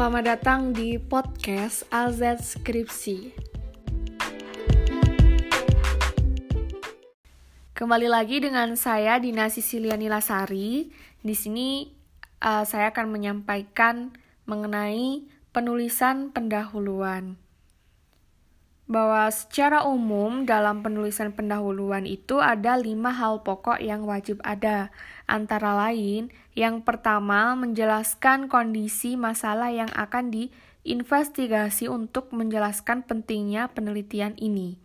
Selamat datang di podcast AZ Skripsi. Kembali lagi dengan saya Dina Sisiliani Lasari. Di sini uh, saya akan menyampaikan mengenai penulisan pendahuluan. Bahwa secara umum dalam penulisan pendahuluan itu ada lima hal pokok yang wajib ada, antara lain yang pertama, menjelaskan kondisi masalah yang akan diinvestigasi untuk menjelaskan pentingnya penelitian ini.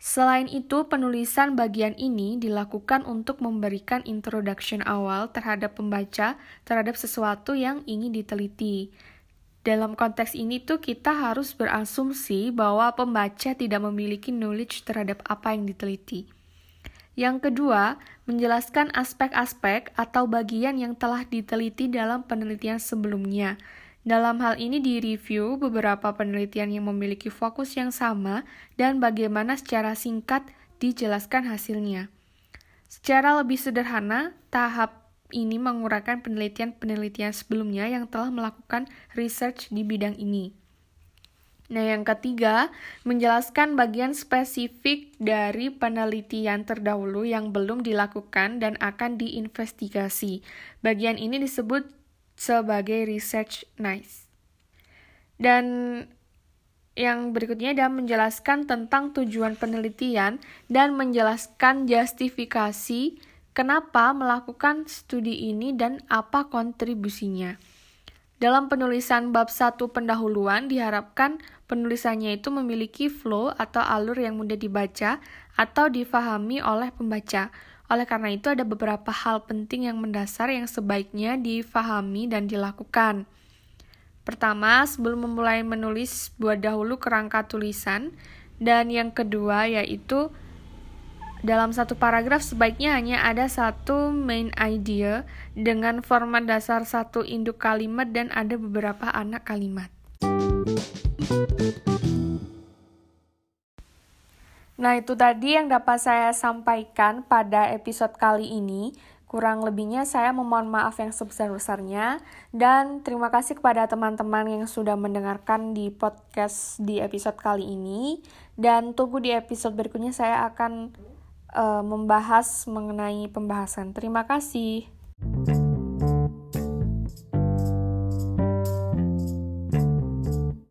Selain itu, penulisan bagian ini dilakukan untuk memberikan introduction awal terhadap pembaca terhadap sesuatu yang ingin diteliti. Dalam konteks ini tuh kita harus berasumsi bahwa pembaca tidak memiliki knowledge terhadap apa yang diteliti. Yang kedua, menjelaskan aspek-aspek atau bagian yang telah diteliti dalam penelitian sebelumnya. Dalam hal ini direview beberapa penelitian yang memiliki fokus yang sama dan bagaimana secara singkat dijelaskan hasilnya. Secara lebih sederhana, tahap ini menguraikan penelitian-penelitian sebelumnya yang telah melakukan research di bidang ini. Nah, yang ketiga, menjelaskan bagian spesifik dari penelitian terdahulu yang belum dilakukan dan akan diinvestigasi. Bagian ini disebut sebagai research nice. Dan yang berikutnya adalah menjelaskan tentang tujuan penelitian dan menjelaskan justifikasi kenapa melakukan studi ini dan apa kontribusinya. Dalam penulisan bab satu pendahuluan diharapkan penulisannya itu memiliki flow atau alur yang mudah dibaca atau difahami oleh pembaca. Oleh karena itu ada beberapa hal penting yang mendasar yang sebaiknya difahami dan dilakukan. Pertama, sebelum memulai menulis, buat dahulu kerangka tulisan. Dan yang kedua yaitu dalam satu paragraf sebaiknya hanya ada satu main idea dengan format dasar satu induk kalimat dan ada beberapa anak kalimat. Nah, itu tadi yang dapat saya sampaikan pada episode kali ini. Kurang lebihnya saya memohon maaf yang sebesar-besarnya dan terima kasih kepada teman-teman yang sudah mendengarkan di podcast di episode kali ini dan tunggu di episode berikutnya saya akan uh, membahas mengenai pembahasan. Terima kasih.